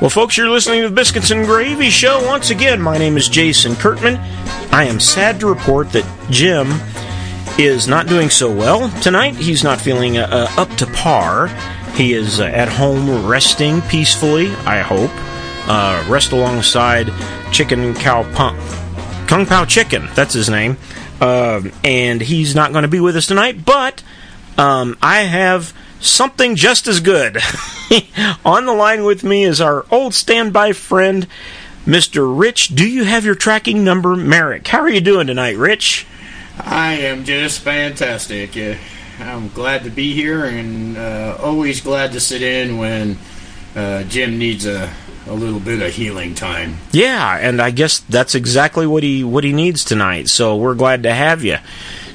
Well, folks, you're listening to the Biscuits and Gravy Show. Once again, my name is Jason Kurtman. I am sad to report that Jim is not doing so well tonight. He's not feeling uh, uh up to par. He is uh, at home resting peacefully, I hope. Uh, rest alongside Chicken Cow Punk. Kung Pao Chicken, that's his name. Um, and he's not going to be with us tonight, but um, I have something just as good. On the line with me is our old standby friend, Mr. Rich. Do you have your tracking number, Merrick? How are you doing tonight, Rich? I am just fantastic. Uh, I'm glad to be here and uh, always glad to sit in when uh, Jim needs a, a little bit of healing time. Yeah, and I guess that's exactly what he what he needs tonight. So we're glad to have you.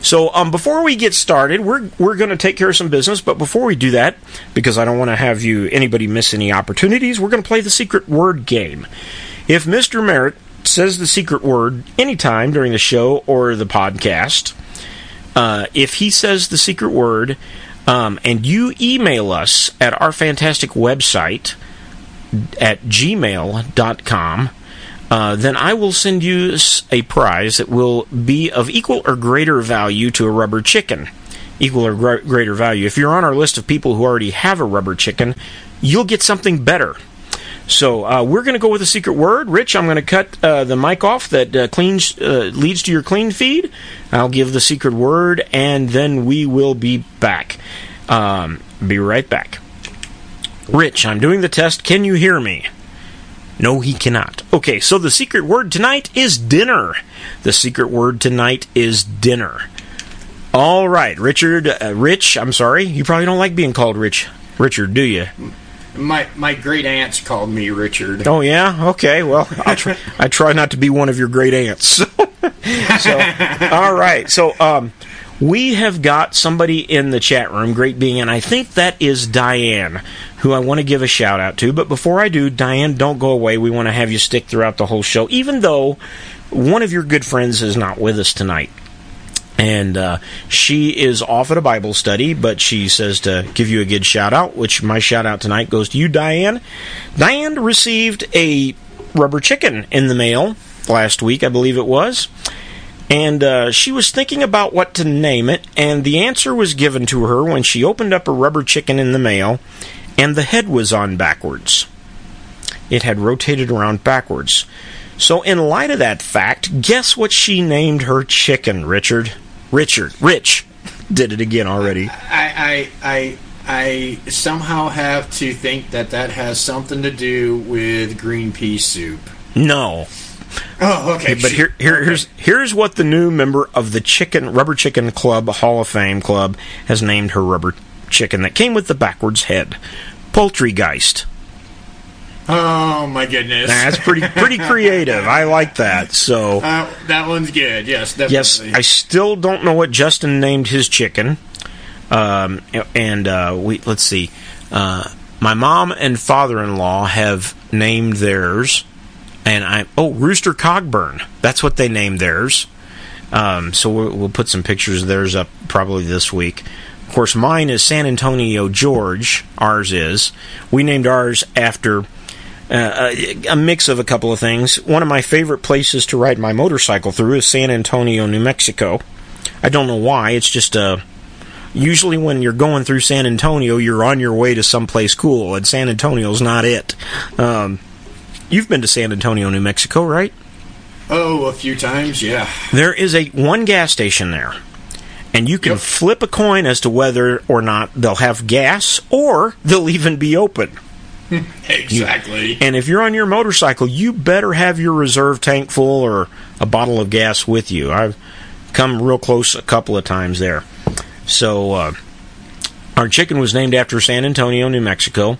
So um, before we get started, we're we're going to take care of some business. But before we do that, because I don't want to have you anybody miss any opportunities, we're going to play the secret word game. If Mr. Merrick says the secret word anytime during the show or the podcast, uh, if he says the secret word, um, and you email us at our fantastic website at gmail.com, uh, then I will send you a prize that will be of equal or greater value to a rubber chicken. Equal or gr- greater value. If you're on our list of people who already have a rubber chicken, you'll get something better. So uh, we're going to go with a secret word. Rich, I'm going to cut uh, the mic off that uh, cleans uh, leads to your clean feed. I'll give the secret word, and then we will be back. Um, be right back. Rich, I'm doing the test. Can you hear me? No, he cannot. Okay, so the secret word tonight is dinner. The secret word tonight is dinner. All right, Richard, uh, Rich, I'm sorry. You probably don't like being called Rich. Richard, do you? My my great aunts called me Richard. Oh yeah, okay. Well, try, I try not to be one of your great aunts. so, all right. So, um, we have got somebody in the chat room, great being, and I think that is Diane, who I want to give a shout out to. But before I do, Diane, don't go away. We want to have you stick throughout the whole show, even though one of your good friends is not with us tonight. And uh, she is off at a Bible study, but she says to give you a good shout out, which my shout out tonight goes to you, Diane. Diane received a rubber chicken in the mail last week, I believe it was and uh, she was thinking about what to name it, and the answer was given to her when she opened up a rubber chicken in the mail, and the head was on backwards. It had rotated around backwards. So, in light of that fact, guess what she named her chicken, Richard? Richard. Rich did it again already. I, I, I, I somehow have to think that that has something to do with green pea soup. No. Oh, okay. But here, here okay. here's here's what the new member of the Chicken Rubber Chicken Club Hall of Fame Club has named her rubber chicken that came with the backwards head, Poultrygeist. Oh my goodness! That's pretty pretty creative. I like that. So uh, that one's good. Yes, definitely. Yes, I still don't know what Justin named his chicken. Um, and uh, we let's see. Uh, my mom and father-in-law have named theirs and I oh Rooster Cogburn. That's what they named theirs. Um, so we'll, we'll, put some pictures of theirs up probably this week. Of course, mine is San Antonio George. Ours is. We named ours after uh, a mix of a couple of things. One of my favorite places to ride my motorcycle through is San Antonio, New Mexico. I don't know why. It's just a. Uh, usually, when you're going through San Antonio, you're on your way to someplace cool, and San Antonio's not it. Um, You've been to San Antonio, New Mexico, right? Oh, a few times, yeah. There is a one gas station there. And you can yep. flip a coin as to whether or not they'll have gas or they'll even be open. exactly. You, and if you're on your motorcycle, you better have your reserve tank full or a bottle of gas with you. I've come real close a couple of times there. So, uh, our chicken was named after San Antonio, New Mexico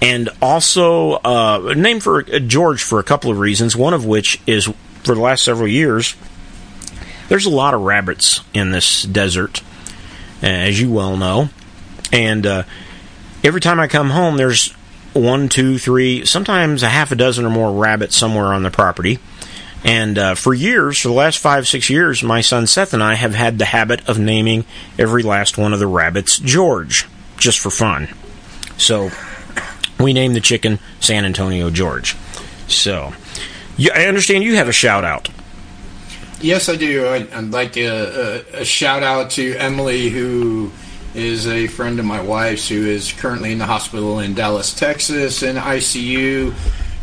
and also uh, named for uh, George for a couple of reasons. One of which is for the last several years, there's a lot of rabbits in this desert, as you well know, and uh, every time I come home, there's one, two, three, sometimes a half a dozen or more rabbits somewhere on the property. And uh, for years, for the last five, six years, my son Seth and I have had the habit of naming every last one of the rabbits George, just for fun. So we named the chicken San Antonio George. So, yeah, I understand you have a shout out. Yes, I do. I'd, I'd like a, a, shout out to Emily, who is a friend of my wife's, who is currently in the hospital in Dallas, Texas, in ICU.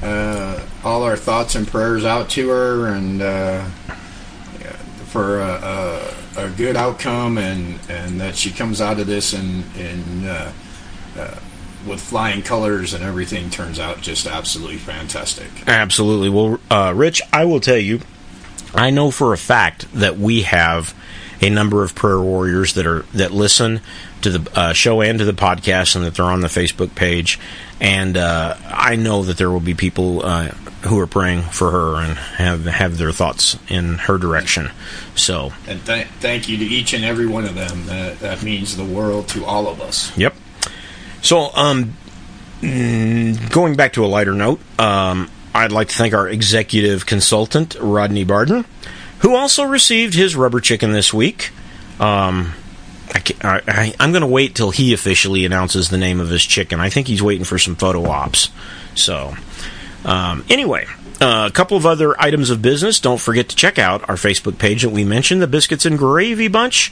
Uh, all our thoughts and prayers out to her, and uh, for a, a, a, good outcome, and, and that she comes out of this and and with flying colors and everything turns out just absolutely fantastic. Absolutely. Well, uh, Rich, I will tell you, I know for a fact that we have a number of prayer warriors that are that listen to the uh, show and to the podcast, and that they're on the Facebook page. And uh, I know that there will be people uh, who are praying for her and have have their thoughts in her direction. So, and th- thank you to each and every one of them. That, that means the world to all of us. Yep. So, um, mm, going back to a lighter note, um, I'd like to thank our executive consultant, Rodney Barden, who also received his rubber chicken this week. Um, I, am going to wait till he officially announces the name of his chicken. I think he's waiting for some photo ops. So, um, anyway, uh, a couple of other items of business. Don't forget to check out our Facebook page that we mentioned, the Biscuits and Gravy Bunch.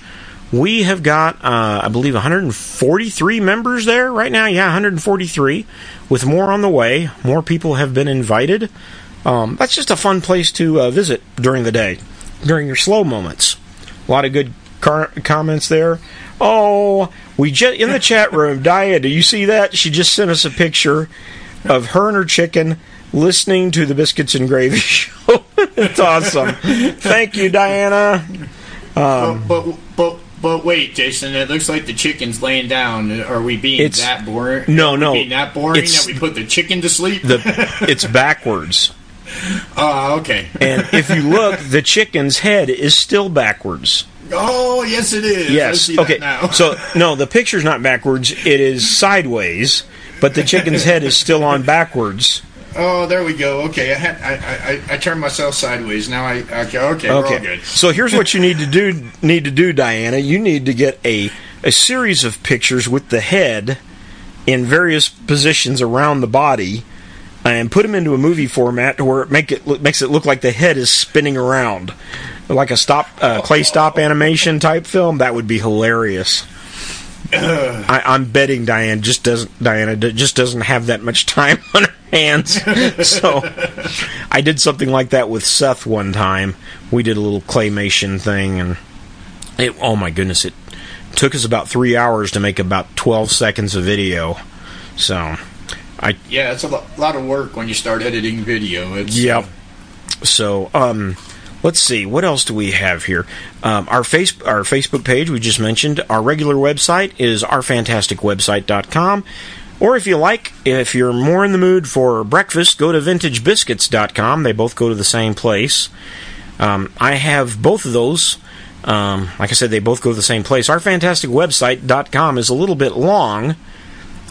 We have got, uh, I believe, 143 members there right now. Yeah, 143, with more on the way. More people have been invited. Um, that's just a fun place to uh, visit during the day, during your slow moments. A lot of good car- comments there. Oh, we just in the chat room, Dia. Do you see that? She just sent us a picture of her and her chicken listening to the Biscuits and Gravy show. it's awesome. Thank you, Diana. Um, but, but, but but wait, Jason, it looks like the chicken's laying down. Are we being it's, that boring? No, no. Being that boring that we put the chicken to sleep? The, it's backwards. Oh, okay. and if you look, the chicken's head is still backwards. Oh, yes, it is. Yes. okay. so no, the picture's not backwards. It is sideways, but the chicken's head is still on backwards. Oh, there we go. Okay, I had I, I, I turned myself sideways. Now I okay okay, okay. good. So here's what you need to do need to do, Diana. You need to get a a series of pictures with the head in various positions around the body and put them into a movie format to where it make it makes it look like the head is spinning around like a stop uh, clay stop animation type film. That would be hilarious. I, am betting Diane just doesn't Diana just doesn't have that much time on her hands. so I did something like that with Seth one time. We did a little claymation thing, and it oh my goodness, it took us about three hours to make about twelve seconds of video. So I yeah, it's a lot of work when you start editing video. It's, yep. So um let's see what else do we have here um, our face our facebook page we just mentioned our regular website is ourfantasticwebsite.com or if you like if you're more in the mood for breakfast go to vintagebiscuits.com they both go to the same place. Um, i have both of those. Um, like i said they both go to the same place. Ourfantasticwebsite.com is a little bit long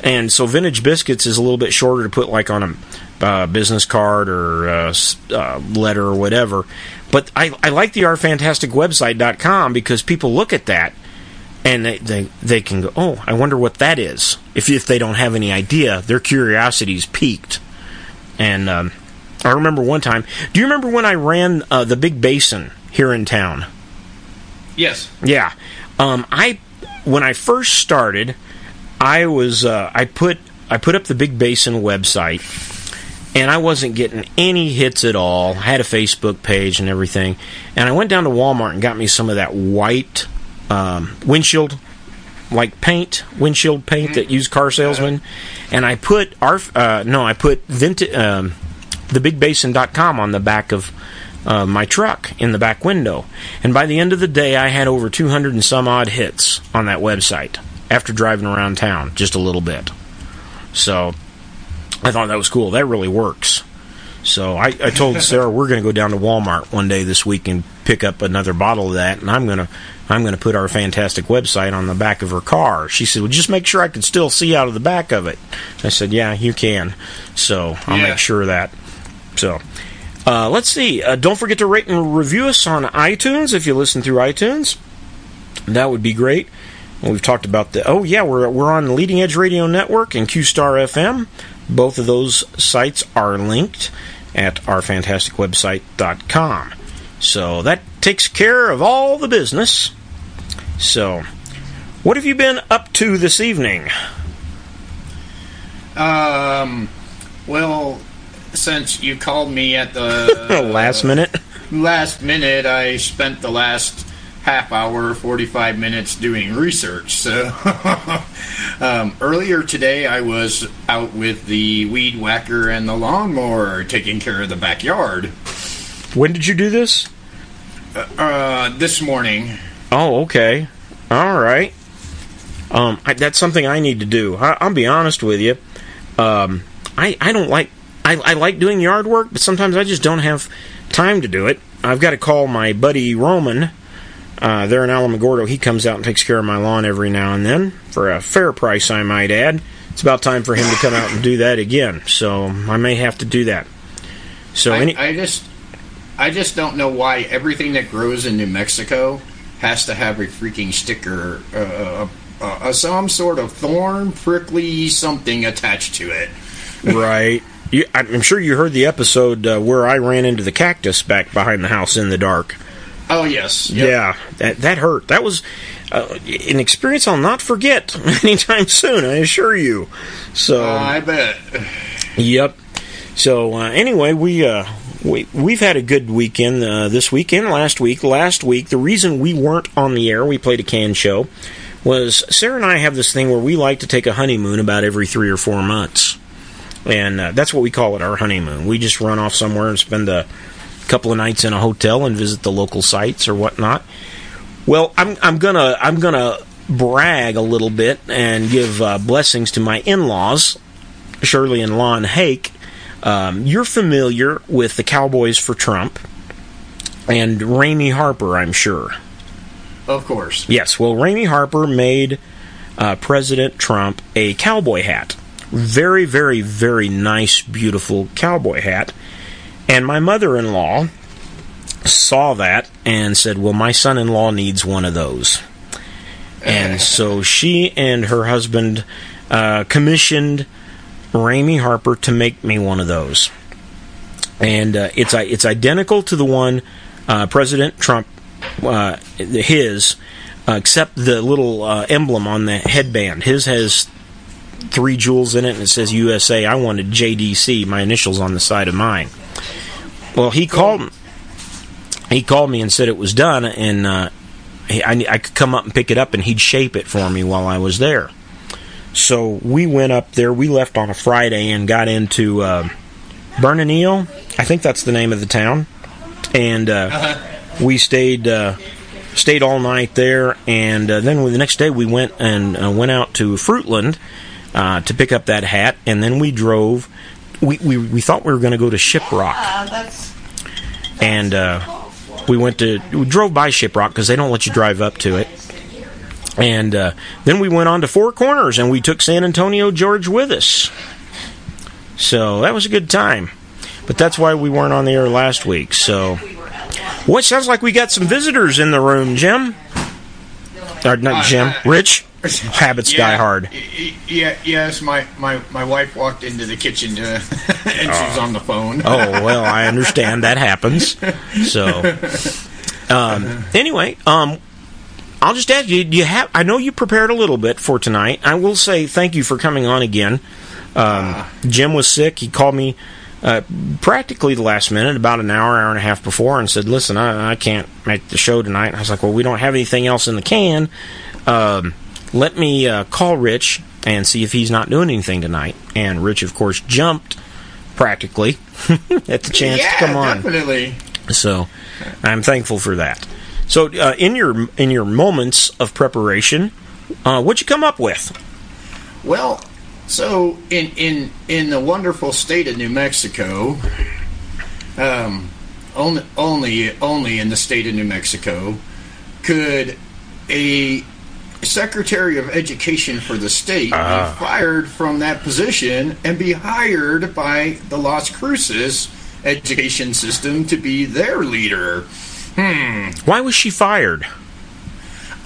and so vintage biscuits is a little bit shorter to put like on a uh, business card or uh, uh, letter or whatever. But I, I like the ourfantasticwebsite.com because people look at that and they, they, they can go, oh, I wonder what that is. If, if they don't have any idea, their curiosity is piqued. And um, I remember one time, do you remember when I ran uh, the Big Basin here in town? Yes. Yeah. Um, I when I first started, I was uh, I put I put up the Big Basin website and I wasn't getting any hits at all. I had a Facebook page and everything, and I went down to Walmart and got me some of that white um, windshield like paint, windshield paint that used car salesmen, and I put our uh, no, I put vintage um, thebigbasin.com on the back of uh, my truck in the back window, and by the end of the day, I had over 200 and some odd hits on that website after driving around town just a little bit. So I thought that was cool. That really works. So I, I told Sarah we're going to go down to Walmart one day this week and pick up another bottle of that, and I'm going to I'm going to put our fantastic website on the back of her car. She said, "Well, just make sure I can still see out of the back of it." I said, "Yeah, you can." So I'll yeah. make sure of that. So uh, let's see. Uh, don't forget to rate and review us on iTunes if you listen through iTunes. That would be great. We've talked about the. Oh yeah, we're we're on Leading Edge Radio Network and Q Star FM Both of those sites are linked at ourfantasticwebsite.com. So that takes care of all the business. So, what have you been up to this evening? Um, well, since you called me at the last minute, last minute, I spent the last half hour, 45 minutes doing research. So, um, earlier today, I was out with the weed whacker and the lawnmower taking care of the backyard. When did you do this? Uh, uh this morning. Oh, okay. All right. Um, I, that's something I need to do. I, will be honest with you. Um, I I don't like I, I like doing yard work, but sometimes I just don't have time to do it. I've got to call my buddy Roman. Uh, there in Alamogordo, he comes out and takes care of my lawn every now and then for a fair price, I might add. It's about time for him to come out and do that again, so I may have to do that. So I, any- I just I just don't know why everything that grows in New Mexico has to have a freaking sticker, uh, uh, uh, uh some sort of thorn, prickly something attached to it. right. You, I'm sure you heard the episode uh, where I ran into the cactus back behind the house in the dark. Oh yes, yep. yeah, that that hurt. That was uh, an experience I'll not forget anytime soon. I assure you. So uh, I bet. Yep. So uh, anyway, we uh, we we've had a good weekend uh, this weekend. Last week, last week, the reason we weren't on the air, we played a can show, was Sarah and I have this thing where we like to take a honeymoon about every three or four months and uh, that's what we call it our honeymoon. We just run off somewhere and spend a couple of nights in a hotel and visit the local sites or whatnot. Well, I'm I'm gonna I'm gonna brag a little bit and give uh, blessings to my in-laws, Shirley and Lon Hake. Um, you're familiar with the Cowboys for Trump and Ramey Harper, I'm sure. Of course. Yes. Well, Ramey Harper made uh, President Trump a cowboy hat very, very, very nice, beautiful cowboy hat. And my mother in law saw that and said, Well, my son in law needs one of those. And so she and her husband uh, commissioned Ramey Harper to make me one of those. And uh, it's it's identical to the one uh, President Trump uh, his, except the little uh, emblem on the headband. His has three jewels in it and it says USA. I wanted JDC, my initials on the side of mine. Well, he called he called me and said it was done and uh, I, I could come up and pick it up and he'd shape it for me while I was there. So we went up there. We left on a Friday and got into uh, Bernalillo. I think that's the name of the town. And uh, uh-huh. we stayed uh, stayed all night there. And uh, then the next day we went and uh, went out to Fruitland uh, to pick up that hat, and then we drove. We we, we thought we were going to go to Shiprock, uh, that's, that's and uh, we went to we drove by Shiprock because they don't let you drive up to it. And uh, then we went on to Four Corners, and we took San Antonio George with us. So that was a good time. But that's why we weren't on the air last week. So, what sounds like we got some visitors in the room, Jim? Or not Jim, Rich. Habits yeah, die hard. Yeah, yes. My, my, my wife walked into the kitchen to, and oh. she's on the phone. oh well, I understand that happens. So, um, anyway, um, I'll just ask you: Do you have? I know you prepared a little bit for tonight. I will say thank you for coming on again. Um, Jim was sick. He called me uh, practically the last minute, about an hour, hour and a half before, and said, "Listen, I, I can't make the show tonight." And I was like, "Well, we don't have anything else in the can." Um, let me uh, call Rich and see if he's not doing anything tonight. And Rich, of course, jumped practically at the chance yeah, to come on. Definitely. So I'm thankful for that. So uh, in your in your moments of preparation, uh, what'd you come up with? Well, so in in in the wonderful state of New Mexico, um, only only only in the state of New Mexico could a Secretary of Education for the state uh. be ah. fired from that position and be hired by the Las Cruces education system to be their leader. Hmm. Why was she fired?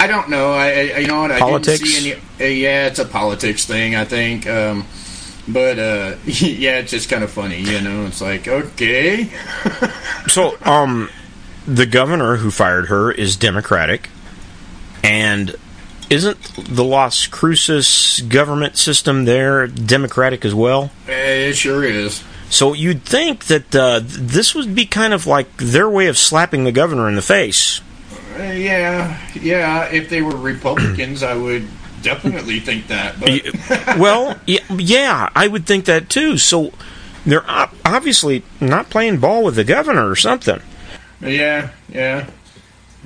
I don't know. I, I you know what? Politics? I didn't see any. Uh, yeah, it's a politics thing. I think. Um, but uh, yeah, it's just kind of funny, you know. It's like okay. so, um, the governor who fired her is Democratic, and isn't the Las Cruces government system there Democratic as well? It sure is. So you'd think that uh, this would be kind of like their way of slapping the governor in the face. Uh, yeah, yeah. If they were Republicans, I would definitely think that. But well, yeah, I would think that too. So they're obviously not playing ball with the governor or something. Yeah, yeah.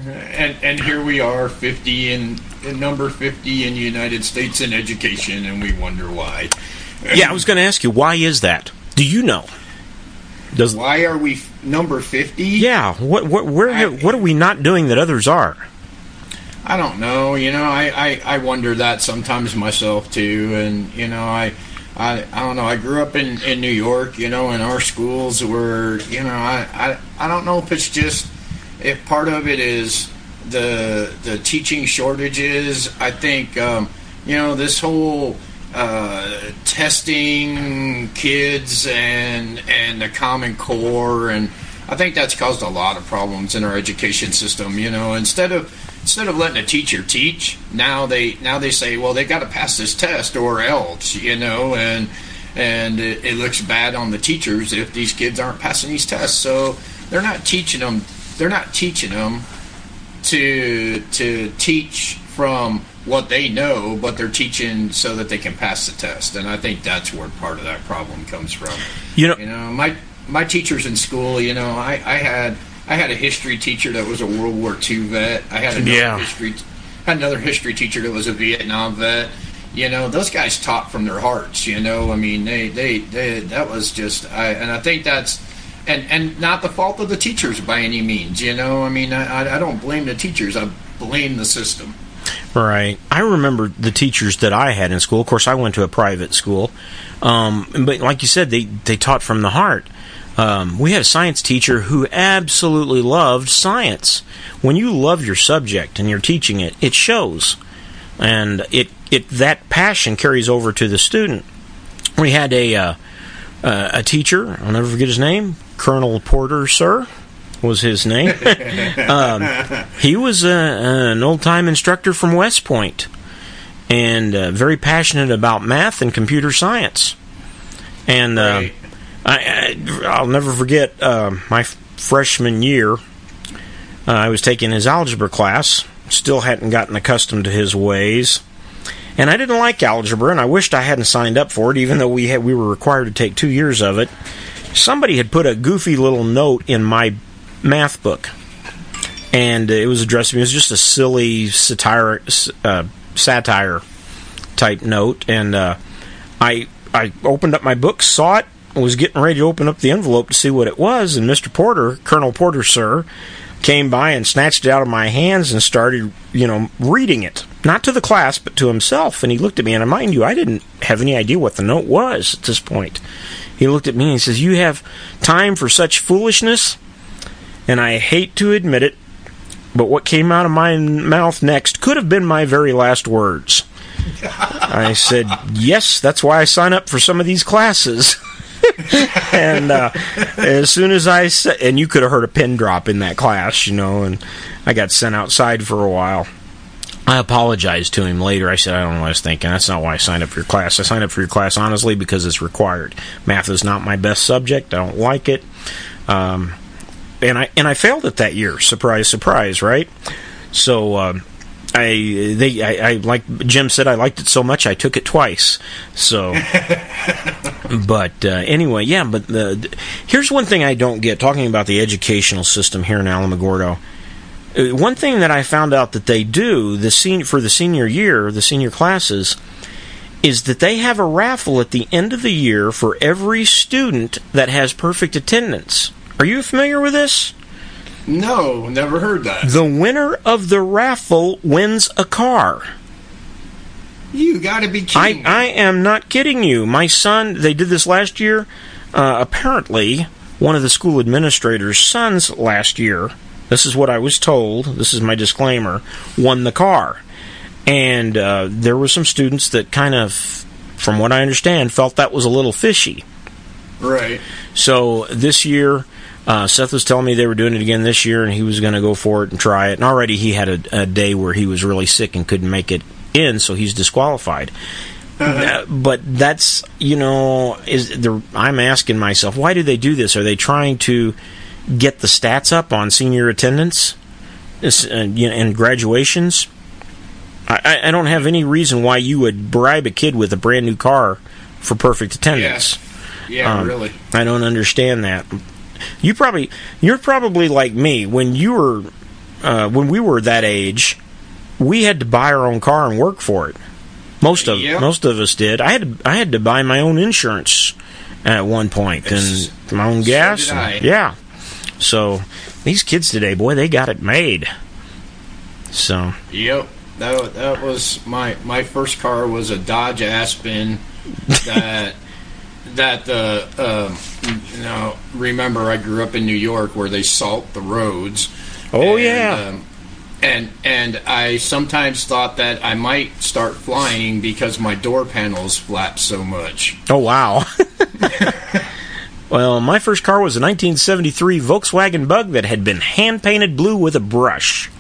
And and here we are, fifty and number fifty in the United States in education, and we wonder why. Yeah, I was going to ask you why is that? Do you know? Does why are we f- number fifty? Yeah, what what where I, what are we not doing that others are? I don't know. You know, I, I, I wonder that sometimes myself too, and you know, I. I, I don't know. I grew up in, in New York, you know, and our schools were, you know, I, I, I don't know if it's just, if part of it is the the teaching shortages. I think, um, you know, this whole uh, testing kids and and the Common Core, and I think that's caused a lot of problems in our education system. You know, instead of instead of letting a teacher teach, now they now they say, well, they've got to pass this test or else, you know, and and it, it, looks bad on the teachers if these kids aren't passing these tests. So they're not teaching them. They're not teaching them to to teach from what they know, but they're teaching so that they can pass the test. And I think that's where part of that problem comes from. You know, you know, my my teachers in school, you know, I, I had I had a history teacher that was a World War II vet. I had another yeah. history had another history teacher that was a Vietnam vet. You know, those guys taught from their hearts. You know, I mean, they they, they that was just, I, and I think that's. And, and not the fault of the teachers by any means, you know. I mean, I, I don't blame the teachers. I blame the system. Right. I remember the teachers that I had in school. Of course, I went to a private school, um, but like you said, they they taught from the heart. Um, we had a science teacher who absolutely loved science. When you love your subject and you're teaching it, it shows, and it it that passion carries over to the student. We had a uh, uh, a teacher. I'll never forget his name, Colonel Porter, sir was his name. um, he was uh, an old time instructor from West Point and uh, very passionate about math and computer science. And uh. I, will never forget uh, my freshman year. Uh, I was taking his algebra class. Still hadn't gotten accustomed to his ways, and I didn't like algebra. And I wished I hadn't signed up for it, even though we had we were required to take two years of it. Somebody had put a goofy little note in my math book, and it was addressed to me. It was just a silly satire, uh, satire type note, and uh, I I opened up my book, saw it, was getting ready to open up the envelope to see what it was, and Mr. Porter, Colonel Porter, sir, came by and snatched it out of my hands and started, you know, reading it. Not to the class, but to himself. And he looked at me, and mind you, I didn't have any idea what the note was at this point. He looked at me and he says, You have time for such foolishness? And I hate to admit it, but what came out of my mouth next could have been my very last words. I said, Yes, that's why I sign up for some of these classes. and uh, as soon as I said, and you could have heard a pin drop in that class, you know, and I got sent outside for a while. I apologized to him later. I said, I don't know what I was thinking. That's not why I signed up for your class. I signed up for your class honestly because it's required. Math is not my best subject. I don't like it. Um, and I and I failed it that year. Surprise, surprise, right? So um, I they I, I like Jim said I liked it so much I took it twice. So, but uh, anyway, yeah. But the, here's one thing I don't get talking about the educational system here in Alamogordo. Uh, one thing that I found out that they do the senior for the senior year, the senior classes, is that they have a raffle at the end of the year for every student that has perfect attendance. Are you familiar with this? No, never heard that. The winner of the raffle wins a car. You got to be kidding I, I am not kidding you. My son, they did this last year. Uh, apparently, one of the school administrator's sons last year, this is what I was told, this is my disclaimer, won the car. And uh, there were some students that kind of from what I understand, felt that was a little fishy. Right. So this year, uh, Seth was telling me they were doing it again this year, and he was going to go for it and try it. And already he had a, a, day where he was really sick and couldn't make it in, so he's disqualified. Uh, but that's you know is the I'm asking myself why do they do this? Are they trying to get the stats up on senior attendance uh, and graduations? I, I don't have any reason why you would bribe a kid with a brand new car for perfect attendance. Yeah, yeah um, really. I don't understand that. You probably you're probably like me when you were uh, when we were that age. We had to buy our own car and work for it. Most of yep. most of us did. I had to, I had to buy my own insurance at one point and my own gas. So and, yeah. So these kids today, boy, they got it made. So. Yep. That that was my my first car was a Dodge Aspen that that the uh, um, you know remember I grew up in New York where they salt the roads. Oh and, yeah. Um, and and I sometimes thought that I might start flying because my door panels flap so much. Oh wow. well, my first car was a 1973 Volkswagen Bug that had been hand painted blue with a brush.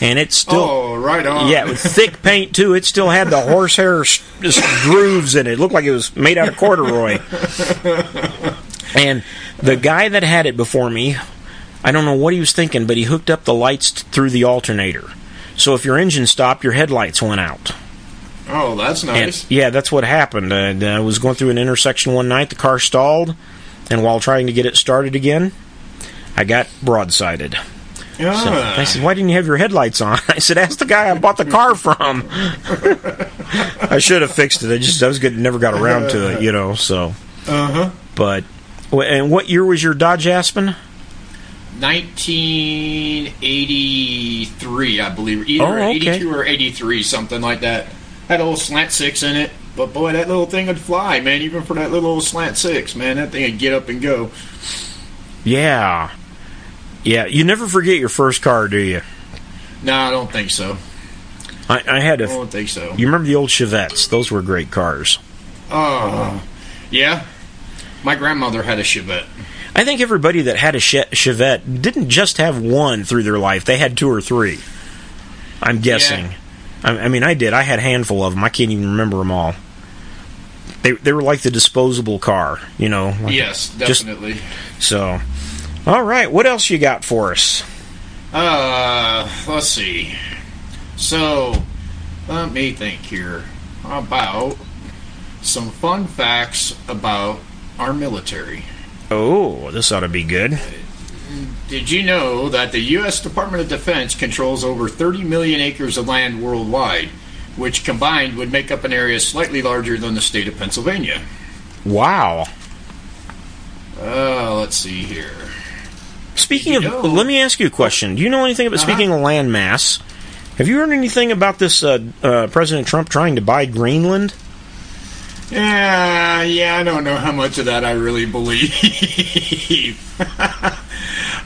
And it still, oh, right on. Yeah, with thick paint too. It still had the horsehair grooves in it. it. Looked like it was made out of corduroy. and the guy that had it before me I don't know what he was thinking, but he hooked up the lights through the alternator. So if your engine stopped, your headlights went out. Oh, that's nice. And, yeah, that's what happened. Uh, I was going through an intersection one night. The car stalled, and while trying to get it started again, I got broadsided. Yeah. So I said, "Why didn't you have your headlights on?" I said, "Ask the guy I bought the car from." I should have fixed it. I just I was good, never got around to it, you know. So. Uh huh. But, and what year was your Dodge Aspen? 1983, I believe. Either oh, okay. 82 or 83, something like that. Had a little slant six in it. But boy, that little thing would fly, man. Even for that little old slant six, man, that thing would get up and go. Yeah, yeah. You never forget your first car, do you? No, I don't think so. I, I had a. I don't think so. You remember the old Chevettes? Those were great cars. Oh, yeah. My grandmother had a Chevette. I think everybody that had a Chevette didn't just have one through their life; they had two or three. I'm guessing. Yeah. I, I mean, I did. I had a handful of them. I can't even remember them all. They they were like the disposable car, you know. Like yes, definitely. Just, so, all right. What else you got for us? Uh, let's see. So, let me think here about some fun facts about our military. Oh, this ought to be good. Did you know that the U.S. Department of Defense controls over 30 million acres of land worldwide, which combined would make up an area slightly larger than the state of Pennsylvania? Wow. Uh, let's see here. Speaking of, let me ask you a question. Do you know anything about, uh-huh. speaking of land mass, have you heard anything about this uh, uh, President Trump trying to buy Greenland? Yeah, yeah, I don't know how much of that I really believe.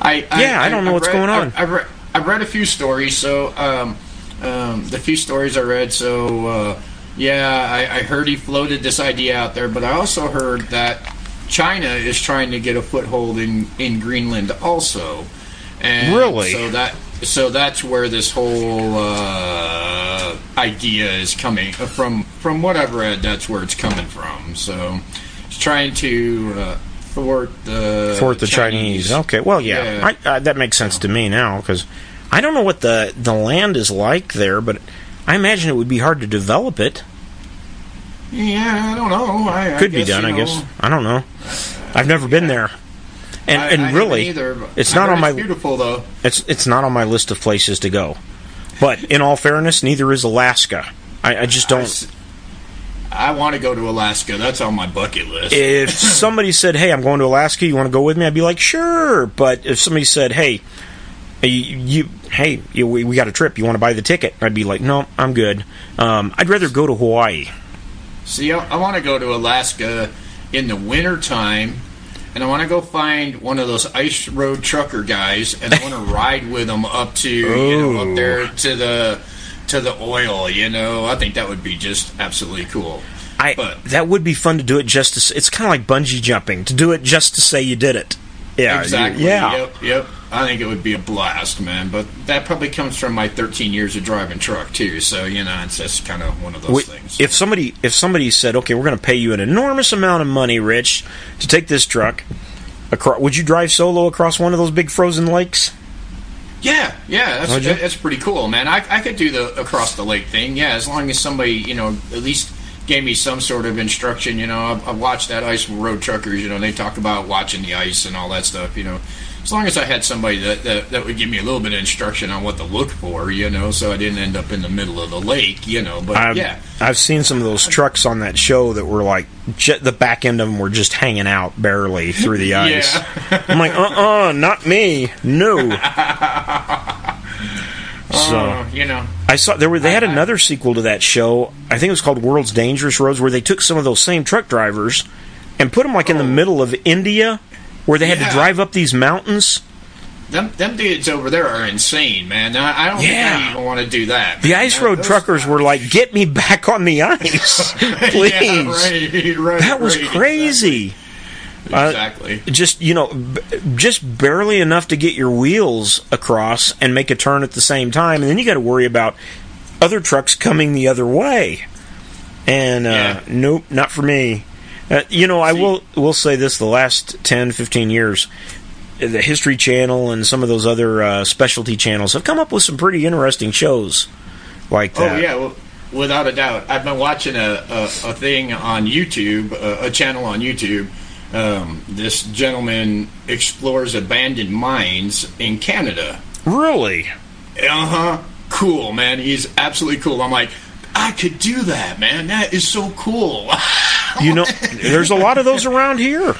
I, I, yeah, I, don't know I've what's read, going on. I've, read, I've read a few stories, so um, um, the few stories I read, so uh, yeah, I, I heard he floated this idea out there, but I also heard that China is trying to get a foothold in in Greenland also. And really? So that so that's where this whole uh, idea is coming from. From what I've read, that's where it's coming from. So it's trying to uh, thwart the thwart the Chinese. Chinese. Okay, well, yeah, yeah. I, uh, that makes sense to me now because I don't know what the the land is like there, but I imagine it would be hard to develop it. Yeah, I don't know. I, Could I be done, I guess. I don't know. I've never been there and I, and really, either, it's not on my beautiful though. It's it's not on my list of places to go. But in all fairness, neither is Alaska. I, I just don't. I, I want to go to Alaska. That's on my bucket list. If somebody said, "Hey, I'm going to Alaska. You want to go with me?" I'd be like, "Sure." But if somebody said, "Hey," you, you hey, you, we, we got a trip. You want to buy the ticket? I'd be like, no, I'm good. Um, I'd rather go to Hawaii. See, I, I want to go to Alaska in the winter time and I want to go find one of those ice road trucker guys, and I want to ride with them up to you know up there to the to the oil. You know, I think that would be just absolutely cool. I but that would be fun to do it just to. It's kind of like bungee jumping to do it just to say you did it. Yeah, you- exactly. Yeah. Yep. Yep. I think it would be a blast, man. But that probably comes from my 13 years of driving truck too. So you know, it's just kind of one of those Wait, things. If somebody if somebody said, "Okay, we're going to pay you an enormous amount of money, Rich, to take this truck," across, would you drive solo across one of those big frozen lakes? Yeah, yeah, that's that's pretty cool, man. I, I could do the across the lake thing. Yeah, as long as somebody you know at least gave me some sort of instruction. You know, I've, I've watched that Ice Road Truckers. You know, they talk about watching the ice and all that stuff. You know, as long as I had somebody that, that that would give me a little bit of instruction on what to look for. You know, so I didn't end up in the middle of the lake. You know, but I've, yeah, I've seen some of those trucks on that show that were like the back end of them were just hanging out barely through the ice. Yeah. I'm like, uh, uh not me, no. so Uh, you know, I saw there were they had I- another sequel to that show. I think it was called World's Dangerous Roads, where they took some of those same truck drivers and put them like in the middle of India, where they had. Yeah. to drive up these mountains. them them dudes over there are insane, man. I, I don't Yeah. even want to do that. The ice That- road truckers were like, "Get me back on the ice, please." Yeah, right, right, That was right, crazy. Uh, Exactly. just you know b- just barely enough to get your wheels across and make a turn at the same time and then you got to worry about other trucks coming the other way and uh, Yeah. nope not for me uh, you know i See- will will say this the last 10 15 years the history channel and some of those other uh, specialty channels have come up with some pretty interesting shows like Oh yeah, well, without a doubt. I've been watching a, a, a thing on YouTube, a, a channel on YouTube. Um, this gentleman explores abandoned mines in Canada. really Uh huh. Cool, man. He's absolutely cool. I'm like, I could do that, man. That is so cool. you know there's a lot of those around here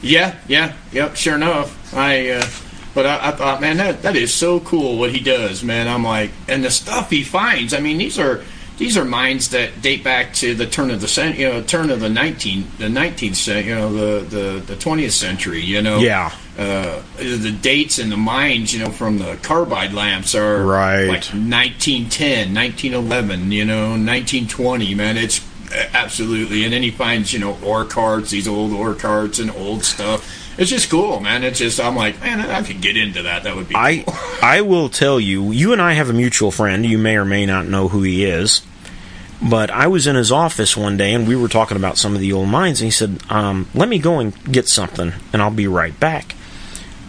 yeah, yeah, yep. Sure enough, I. Uh, but I, I thought, man, that that is so cool what he does, man. I'm like, and the stuff he finds. I mean, these are these are mines that date back to the turn of the cent, you know, turn of the 19 the 19th century, you know, the the the 20th century. You know, Yeah. Uh, the dates in the mines, you know, from the carbide lamps are Right. like 1910, 1911, you know, 1920. Man, it's absolutely. And then he finds, you know, ore carts, these old ore carts and old stuff. It's just cool, man. It's just I'm like, man, I could get into that. That would be. I cool. I will tell you, you and I have a mutual friend. You may or may not know who he is. But I was in his office one day and we were talking about some of the old mines and he said, um, let me go and get something and I'll be right back.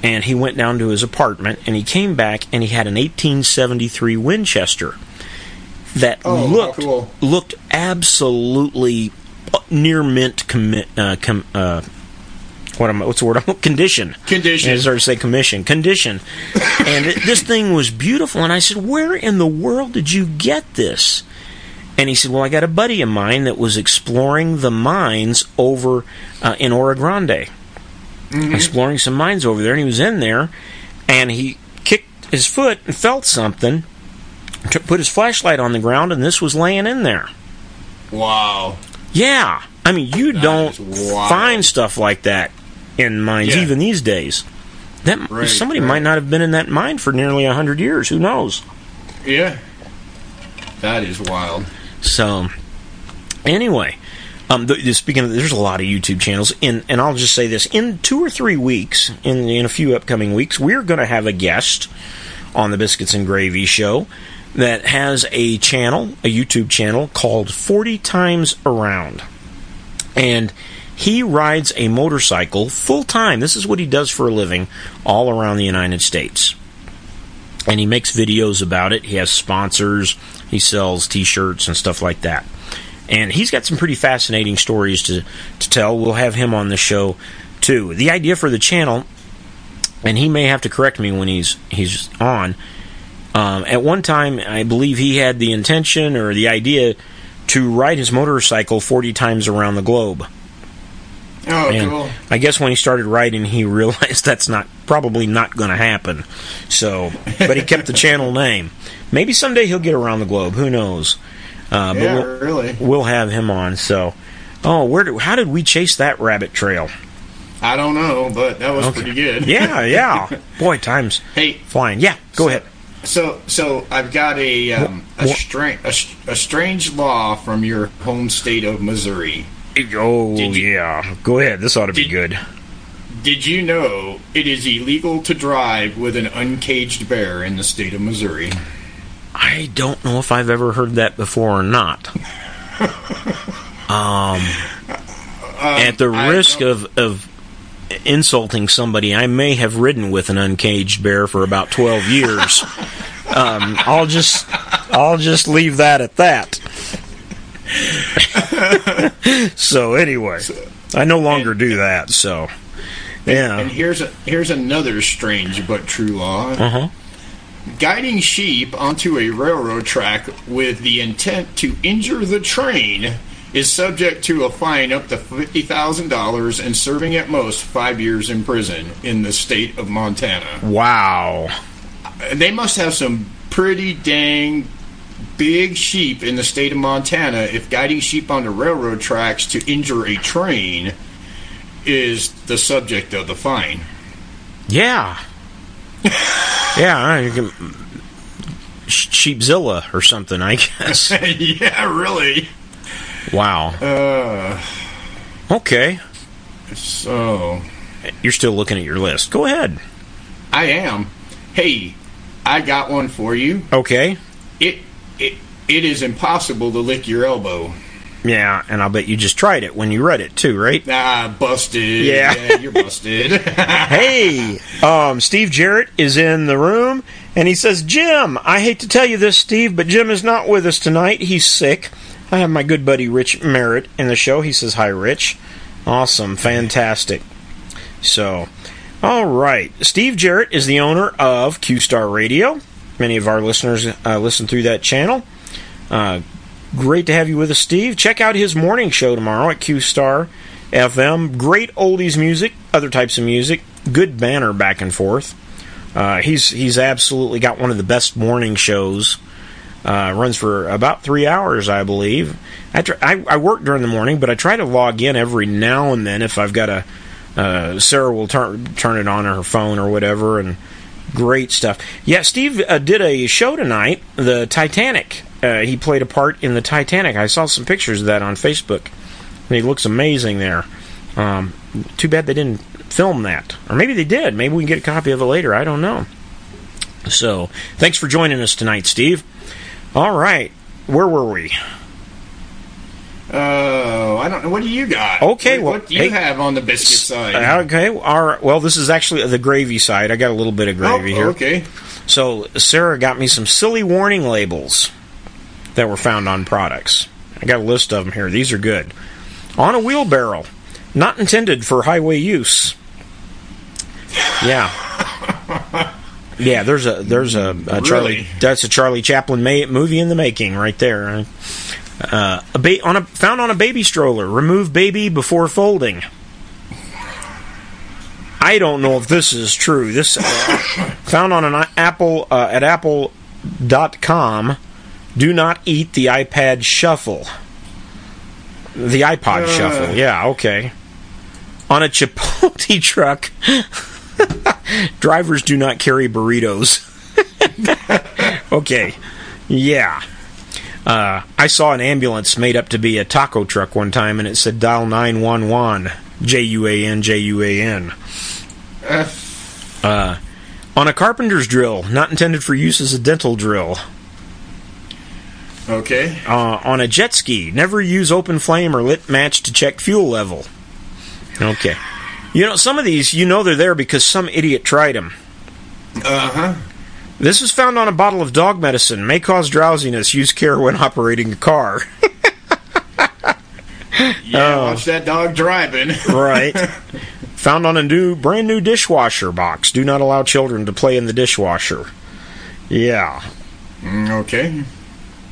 And he went down to his apartment and he came back and he had an 1873 Winchester that Oh, looked cool. looked absolutely near mint uh, com- uh, what am I, what's the word? Condition. Condition. I started to say commission. Condition. and it, this thing was beautiful. And I said, Where in the world did you get this? And he said, Well, I got a buddy of mine that was exploring the mines over uh, in Orogrande. Mm-hmm. Exploring some mines over there. And he was in there and he kicked his foot and felt something, t- put his flashlight on the ground, and this was laying in there. wow. Yeah. I mean, you That don't find stuff like that in mines Yeah. even these days. That Right, somebody right. might not have been in that mine for nearly a hundred years. Who knows? Yeah. That is wild. So, anyway, um, the, the- speaking of, there's a lot of YouTube channels, in, and I'll just say this: in two or three weeks, in in a few upcoming weeks, we're going to have a guest on the Biscuits and Gravy Show that has a channel, a YouTube channel called Forty Times Around, and he rides a motorcycle full time. This is what he does for a living, all around the United States and he makes videos about it. He has sponsors. He sells T-shirts and stuff like that. And he's got some pretty fascinating stories to to tell. We'll have him on the show too. The idea for the channel, and he may have to correct me when he's he's on. Um, at one time, I believe he had the intention or the idea to ride his motorcycle 40 times around the globe. Oh, And cool. I guess when he started riding, he realized that's not probably not going to happen. So, but he kept the channel name. Maybe someday he'll get around the globe. Who knows? Uh, but Yeah, we'll, really. we'll have him on. So, oh, where? Do, how did we chase that rabbit trail? I don't know, but that was Okay. pretty good. Yeah, yeah. Boy, time's Hey, flying. Yeah, go ahead. So, so I've got a um, a, stra- a, a strange law from your home state of Missouri. Oh you, yeah, go ahead. This ought to did, be good. Did you know it is illegal to drive with an uncaged bear in the state of Missouri? I don't know if I've ever heard that before or not. um, um, at the risk of, of insulting somebody, I may have ridden with an uncaged bear for about twelve years. um, I'll just I'll just leave that at that. so anyway, I no longer do that. So yeah. And here's a, here's another strange but true law. Uh-huh. Guiding sheep onto a railroad track with the intent to injure the train is subject to a fine up to $50,000 and serving at most five years in prison in the state of Montana. Wow. They must have some pretty dang big sheep in the state of Montana if guiding sheep onto railroad tracks to injure a train is the subject of the fine. Yeah. yeah, you can, Sheepzilla or something, I guess. yeah, really. Wow. Uh, okay. So. You're still looking at your list. Go ahead. I am. Hey, I got one for you. Okay. It it it is impossible to lick your elbow. Yeah, and I'll bet you just tried it when you read it too, right? Ah, busted. Yeah, yeah you're busted. hey, um, Steve Jarrett is in the room, and he says, "Jim, I hate to tell you this, Steve, but Jim is not with us tonight. He's sick. I have my good buddy Rich Merrick in the show. He says, "Hi, Rich. Awesome, fantastic." So, all right, Steve Jarrett is the owner of Q Star Radio. Many of our listeners uh, listen through that channel. Uh, Great to have you with us, Steve. Check out his morning show tomorrow at Q Star FM. Great oldies music, other types of music, good banner back and forth. Uh, he's he's absolutely got one of the best morning shows. Uh, runs for about three hours, I believe. I, try, I, I work during the morning, but I try to log in every now and then if I've got a. Uh, Sarah will turn turn it on on her phone or whatever, and great stuff. Yeah, Steve uh, did a show tonight, the Titanic uh, he played a part in the Titanic. I saw some pictures of that on Facebook, he looks amazing there. Um, too bad they didn't film that, or maybe they did. Maybe we can get a copy of it later. I don't know. So, thanks for joining us tonight, Steve. All right, where were we? Oh, I don't know. What do you got? Okay, what, well, what do you hey, have on the biscuit side? Uh, okay, all right. Well, this is actually the gravy side. I got a little bit of gravy oh, here. Okay. So Sarah got me some silly warning labels that were found on products. I got a list of them here. These are good. On a wheelbarrow, not intended for highway use. Yeah. Yeah, there's a there's a, a Charlie Really? that's a Charlie Chaplin movie in the making right there. Uh, a ba- on a found on a baby stroller. Remove baby before folding. I don't know if this is true. This uh, found on an Apple uh, at apple.com. Do not eat the iPad Shuffle. The iPod Uh. Shuffle. Yeah, okay. On a Chipotle truck, drivers do not carry burritos. okay. Yeah. Uh, I saw an ambulance made up to be a taco truck one time, and it said dial 911. J U A N J U A N. Uh, on a carpenter's drill, not intended for use as a dental drill. Okay. Uh, on a jet ski, never use open flame or lit match to check fuel level. Okay. You know, some of these, you know they're there because some idiot tried them. Uh huh. This was found on a bottle of dog medicine. May cause drowsiness. Use care when operating a car. Yeah, Oh. watch that dog driving. right. Found on a new, brand new dishwasher box. Do not allow children to play in the dishwasher. Yeah. Mm, okay.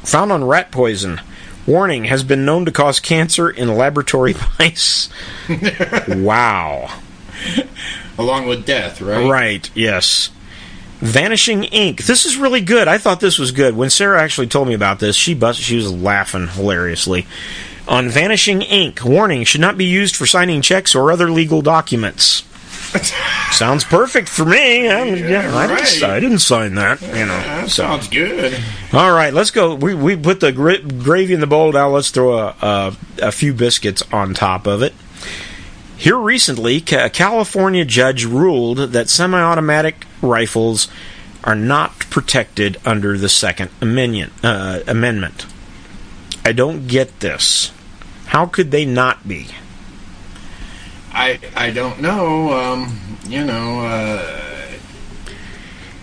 Found on rat poison. Warning has been known to cause cancer in laboratory mice. wow. Along with death, right? Right, yes. Vanishing ink. This is really good. I thought this was good. When Sarah actually told me about this, she bust, she was laughing hilariously. On vanishing ink, warning should not be used for signing checks or other legal documents. Sounds perfect for me. I, yeah, I, didn't, I, didn't, sign that. You know, that so. sounds good. All right, let's go. We we put the gra- gravy in the bowl. Now let's throw a, a, a few biscuits on top of it. Here recently, a California judge ruled that semi-automatic rifles are not protected under the Second Amendment. Uh, amendment. I don't get this. How could they not be? I I don't know. Um, you know, uh,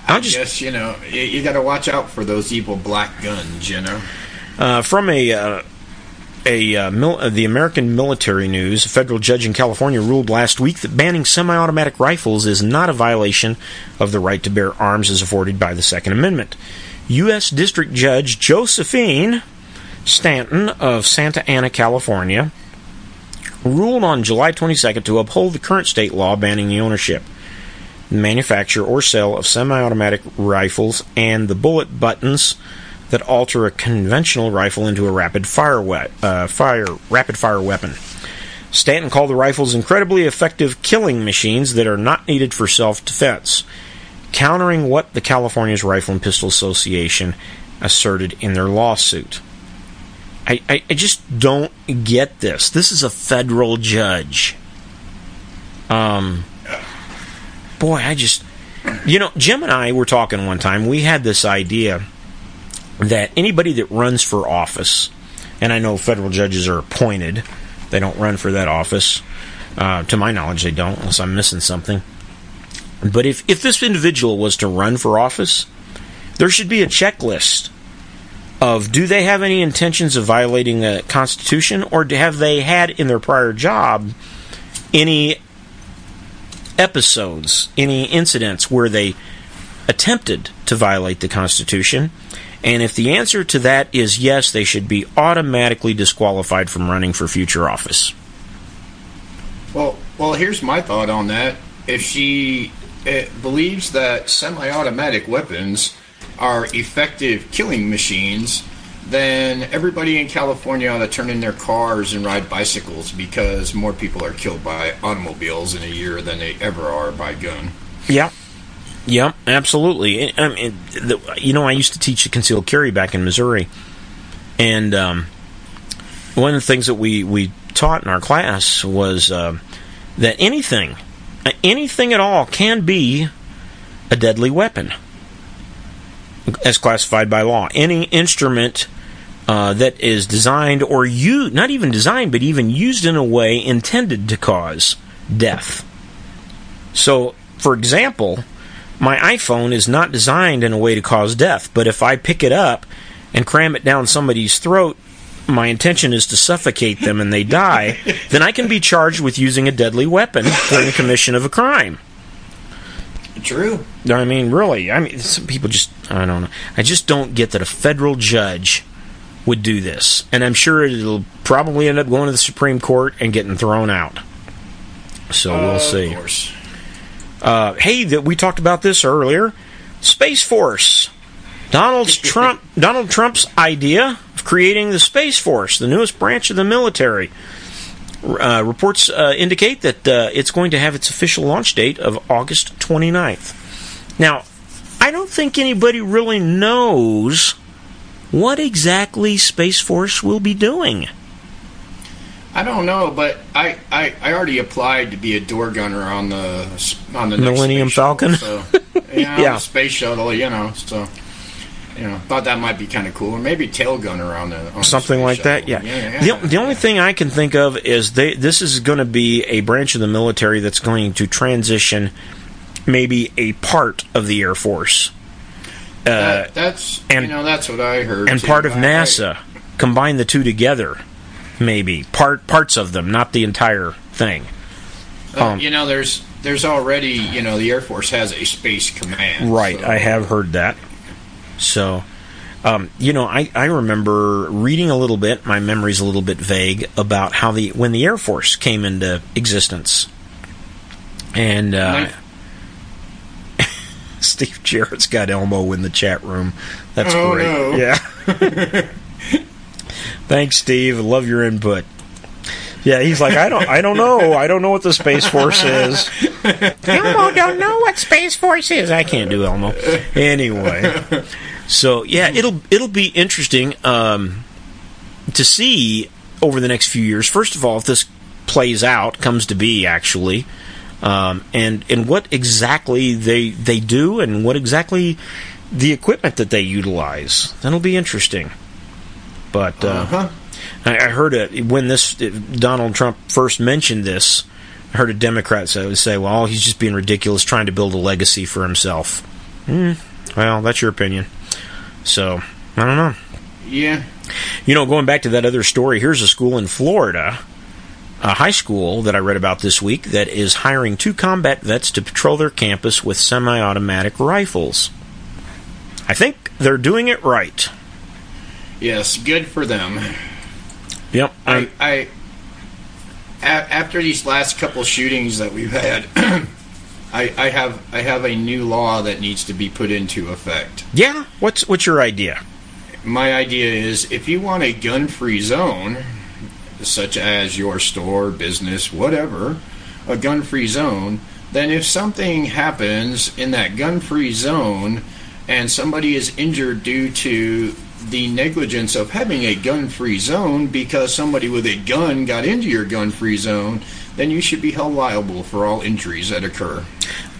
I just, guess you know you, you got to watch out for those evil black guns. You know, uh, from a. A uh, mil- uh, the American Military News, a federal judge in California ruled last week that banning semi-automatic rifles is not a violation of the right to bear arms as afforded by the Second Amendment. U.S. District Judge Josephine Stanton of Santa Ana, California, ruled on July 22nd to uphold the current state law banning the ownership, manufacture, or sale of semi automatic rifles and the bullet buttons that alter a conventional rifle into a rapid fire, we- uh, fire, rapid fire weapon. Stanton called the rifles incredibly effective killing machines that are not needed for self defense, countering what the California's Rifle and Pistol Association asserted in their lawsuit. I, I, I just don't get this. This is a federal judge. Um, boy, I just, you know, Jim and I were talking one time. We had this idea that anybody that runs for office, and I know federal judges are appointed, they don't run for that office. Uh, to my knowledge, they don't, unless I'm missing something. But if, if this individual was to run for office, there should be a checklist of do they have any intentions of violating the Constitution, or have they had in their prior job any episodes, any incidents where they attempted to violate the Constitution? And if the answer to that is yes, they should be automatically disqualified from running for future office. Well, well, here's my thought on that. If she eh, believes that semi-automatic weapons are effective killing machines, then everybody in California ought to turn in their cars and ride bicycles because more people are killed by automobiles in a year than they ever are by gun. Yeah. Yeah, absolutely. I mean, the, you know, I used to teach concealed carry back in Missouri, and um, one of the things that we, we taught in our class was uh, that anything, anything at all, can be a deadly weapon as classified by law. Any instrument uh, that is designed or you not even designed, but even used in a way intended to cause death. So, for example, my iPhone is not designed in a way to cause death, but if I pick it up and cram it down somebody's throat, my intention is to suffocate them and they die, then I can be charged with using a deadly weapon during the commission of a crime. True. I mean, really. I mean, some people just, I don't know. I just don't get that a federal judge would do this. And I'm sure it'll probably end up going to the Supreme Court and getting thrown out. So we'll see. Uh, hey, that we talked about this earlier. Space Force. Donald Trump Donald Trump's idea of creating the Space Force, the newest branch of the military. Uh, reports uh, indicate that uh, it's going to have its official launch date of August 29th. Now, I don't think anybody really knows what exactly Space Force will be doing. I don't know, but I, I, I already applied to be a door gunner on the on the Millennium Falcon. Shuttle, so, yeah, yeah. space shuttle, you know. So you know, thought that might be kind of cool, or maybe tail gunner on the on something the like shuttle. that. Yeah. yeah, yeah the, the only thing I can think of is they this is going to be a branch of the military that's going to transition maybe a part of the Air Force. Uh, that, that's and, you know that's what I heard. And too. part of I, NASA. I, combine the two together, maybe part parts of them, not the entire thing. Uh, um, you know, there's there's already you know the Air Force has a space command. Right, so. I have heard that. So, um, you know, I, I remember reading a little bit. My memory's a little bit vague about how the when the Air Force came into existence, and uh, Steve Jarrett's got Elmo in the chat room. That's oh, great. No. Yeah. Thanks, Steve. Love your input. Yeah, he's like, I don't, I don't know, I don't know what the Space Force is. Elmo don't know what Space Force is. I can't do Elmo. Anyway, so yeah, it'll it'll be interesting um, to see over the next few years. First of all, if this plays out, comes to be actually, um, and and what exactly they they do, and what exactly the equipment that they utilize. That'll be interesting. But uh, Uh-huh. I, I heard it when this Donald Trump first mentioned this. I heard a Democrat say, say, "Well, he's just being ridiculous, trying to build a legacy for himself." Hmm. well, that's your opinion. So I don't know. Yeah. You know, going back to that other story, here's a school in Florida, a high school that I read about this week that is hiring two combat vets to patrol their campus with semi-automatic rifles. I think they're doing it right. Yes, good for them. Yep. I, I a- after these last couple shootings that we've had, I, I have I have a new law that needs to be put into effect. yeah. What's what's your idea? My idea is if you want a gun-free zone, such as your store, business, whatever, a gun-free zone, then if something happens in that gun-free zone and somebody is injured due to the negligence of having a gun-free zone because somebody with a gun got into your gun-free zone, then you should be held liable for all injuries that occur.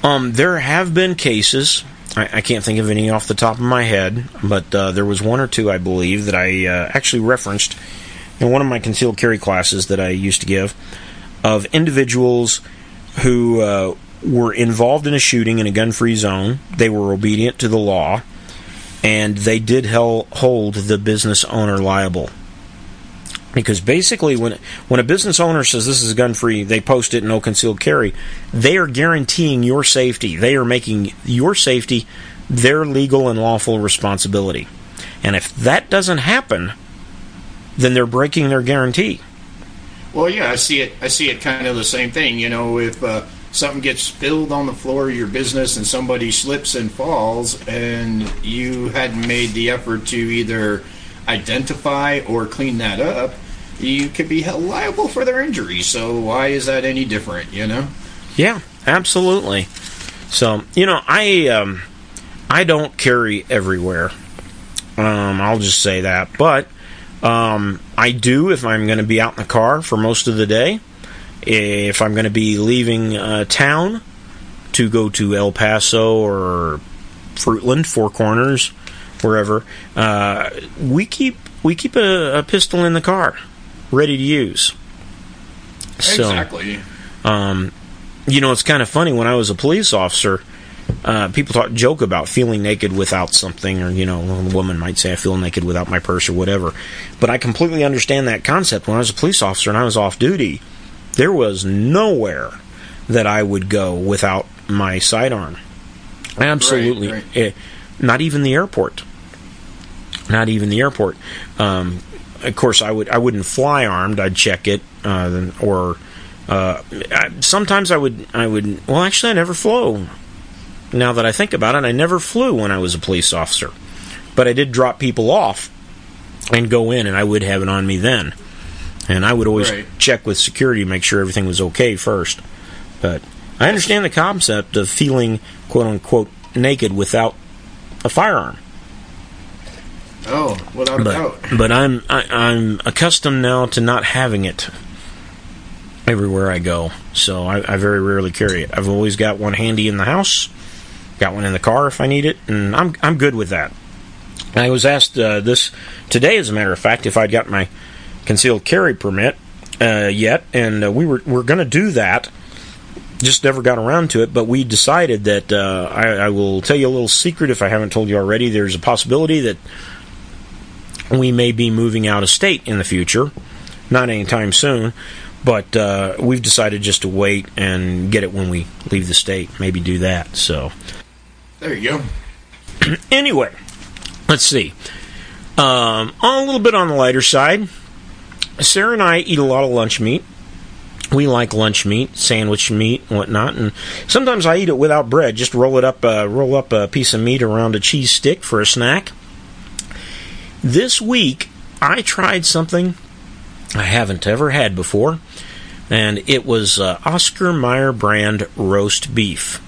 Um, there have been cases. I, I can't think of any off the top of my head, but uh, there was one or two, I believe, that I uh, actually referenced in one of my concealed carry classes that I used to give of individuals who uh, were involved in a shooting in a gun-free zone. They were obedient to the law, and they did hel- hold the business owner liable. Because basically, when when a business owner says this is gun free, they post it no concealed carry. They are guaranteeing your safety. They are making your safety their legal and lawful responsibility. And if that doesn't happen, then they're breaking their guarantee. Well, yeah, I see it. I see it kind of the same thing. You know, if uh, something gets spilled on the floor of your business and somebody slips and falls, and you hadn't made the effort to either identify or clean that up, you could be held liable for their injury. So why is that any different? You know? Yeah, absolutely. So you know, I um, I don't carry everywhere. Um, I'll just say that, but um, I do if I'm going to be out in the car for most of the day. If I'm going to be leaving uh, town to go to El Paso or Fruitland, Four Corners, wherever, uh, we keep we keep a, a pistol in the car, ready to use. So, exactly. um, you know, it's kind of funny. When I was a police officer, uh, people talk joke about feeling naked without something, or you know, a woman might say, "I feel naked without my purse" or whatever. But I completely understand that concept. When I was a police officer and I was off duty, there was nowhere that I would go without my sidearm. Absolutely, right. Eh, not even the airport. Not even the airport. Um, of course, I would I wouldn't fly armed. I'd check it, uh, or uh, I, sometimes I would I would. Well, actually, I never flew. Now that I think about it, I never flew when I was a police officer, but I did drop people off and go in, and I would have it on me then. And I would always Right. check with security to make sure everything was okay first. But I understand the concept of feeling quote unquote naked without a firearm. Oh, without But, doubt. but I'm I, I'm accustomed now to not having it everywhere I go, so I, I very rarely carry it. I've always got one handy in the house, got one in the car if I need it, and I'm I'm good with that. I was asked uh, this today, as a matter of fact, if I'd got my concealed carry permit uh, yet, and uh, we were we're going to do that. Just never got around to it, but we decided that uh, I, I will tell you a little secret if I haven't told you already. There's a possibility that we may be moving out of state in the future, not anytime soon, but uh, we've decided just to wait and get it when we leave the state. Maybe do that. So There you go. anyway, let's see. Um, a little bit on the lighter side. Sarah and I eat a lot of lunch meat. We like lunch meat, sandwich meat, and whatnot, and sometimes I eat it without bread. Just roll it up, uh, roll up a piece of meat around a cheese stick for a snack. This week, I tried something I haven't ever had before, and it was uh, Oscar Mayer brand roast beef.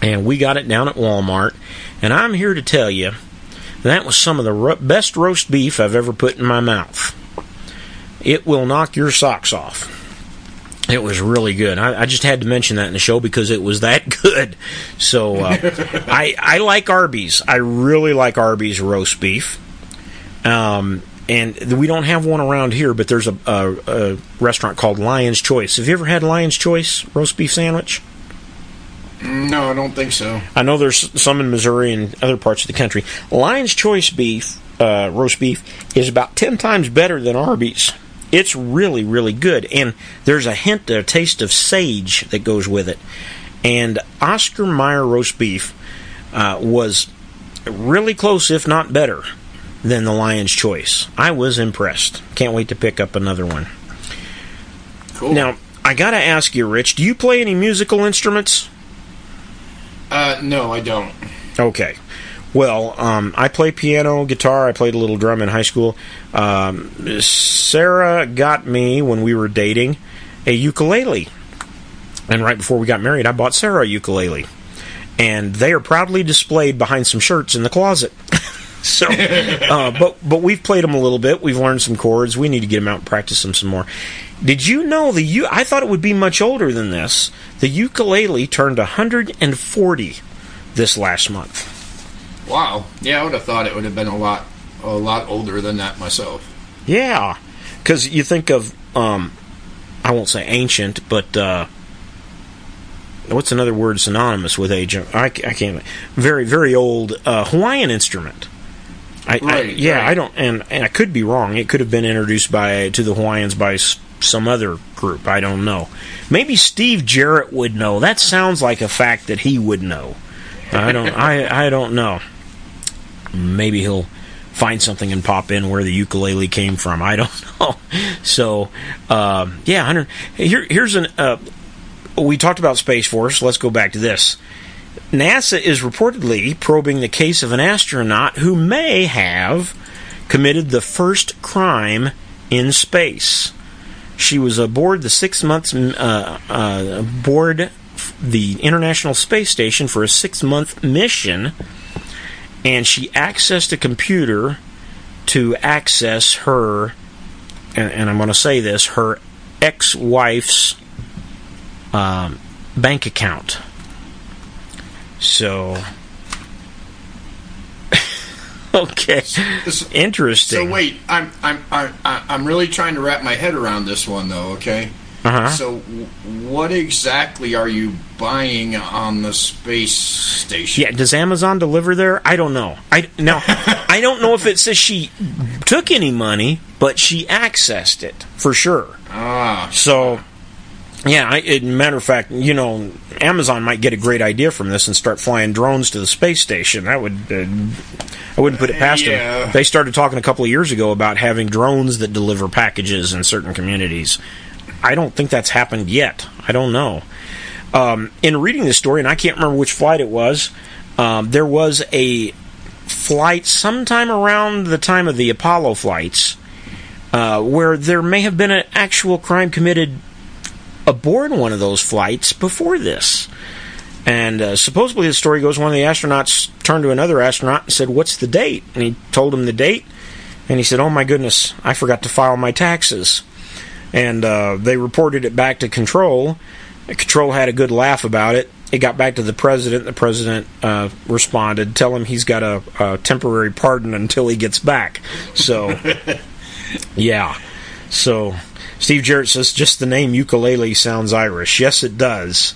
And we got it down at Walmart, and I'm here to tell you that was some of the ro- best roast beef I've ever put in my mouth. It will knock your socks off. It was really good. I, I, just had to mention that in the show because it was that good. So uh, I I like Arby's. I really like Arby's roast beef. Um, and we don't have one around here, but there's a, a, a, restaurant called Lion's Choice. Have you ever had Lion's Choice roast beef sandwich? No, I don't think so. I know there's some in Missouri and other parts of the country. Lion's Choice beef, uh, roast beef, is about ten times better than Arby's. It's really, really good, and there's a hint, a taste of sage that goes with it. And Oscar Mayer roast beef uh, was really close, if not better, than the Lion's Choice. I was impressed. Can't wait to pick up another one. Cool. Now, I got to ask you, Rich, do you play any musical instruments? Uh, no, I don't. Okay. Well, um, I play piano, guitar. I played a little drum in high school. Um, Sarah got me when we were dating a ukulele, and right before we got married, I bought Sarah a ukulele, and they are proudly displayed behind some shirts in the closet. so, uh, but but we've played them a little bit. We've learned some chords. We need to get them out and practice them some more. Did you know the u- I thought it would be much older than this. The ukulele turned 140 this last month. Wow. Yeah, I would have thought it would have been a lot a lot older than that myself. Yeah, because you think of um, I won't say ancient, but uh, what's another word synonymous with age? I, I can't. Very very old uh, Hawaiian instrument. I, Right, I, yeah, right. I don't, and, and I could be wrong. It could have been introduced by to the Hawaiians by s- some other group. I don't know. Maybe Steve Jarrett would know. That sounds like a fact that he would know. I don't. I I don't know. Maybe he'll find something and pop in where the ukulele came from. I don't know. So, um, yeah, hundred. Here, here's an. Uh, we talked about Space Force. Let's go back to this. NASA is reportedly probing the case of an astronaut who may have committed the first crime in space. She was aboard the six months uh, uh, aboard the International Space Station for a six month mission, and she accessed a computer to access her, and, and I'm going to say this, her ex wife's um, bank account. So, okay, So- interesting. So wait, I'm I'm I'm I'm really trying to wrap my head around this one though. Okay. Uh-huh. So, w- what exactly are you buying on the space station? Yeah, does Amazon deliver there? I don't know. I now I don't know if it says she took any money, but she accessed it for sure. Ah, So, yeah, I, it, matter of fact, you know, Amazon might get a great idea from this and start flying drones to the space station. That would, uh, I wouldn't put it past Yeah. them. They started talking a couple of years ago about having drones that deliver packages in certain communities. I don't think that's happened yet. I don't know. Um, in reading this story, and I can't remember which flight it was, um, there was a flight sometime around the time of the Apollo flights uh, where there may have been an actual crime committed aboard one of those flights before this. And uh, supposedly the story goes one of the astronauts turned to another astronaut and said, What's the date? And he told him the date. And he said, Oh my goodness, I forgot to file my taxes. And uh, they reported it back to Control. Control had a good laugh about it. It got back to the president. The president uh, responded, Tell him he's got a, a temporary pardon until he gets back. So, yeah. So, Steve Jarrett says just the name ukulele sounds Irish. Yes, it does.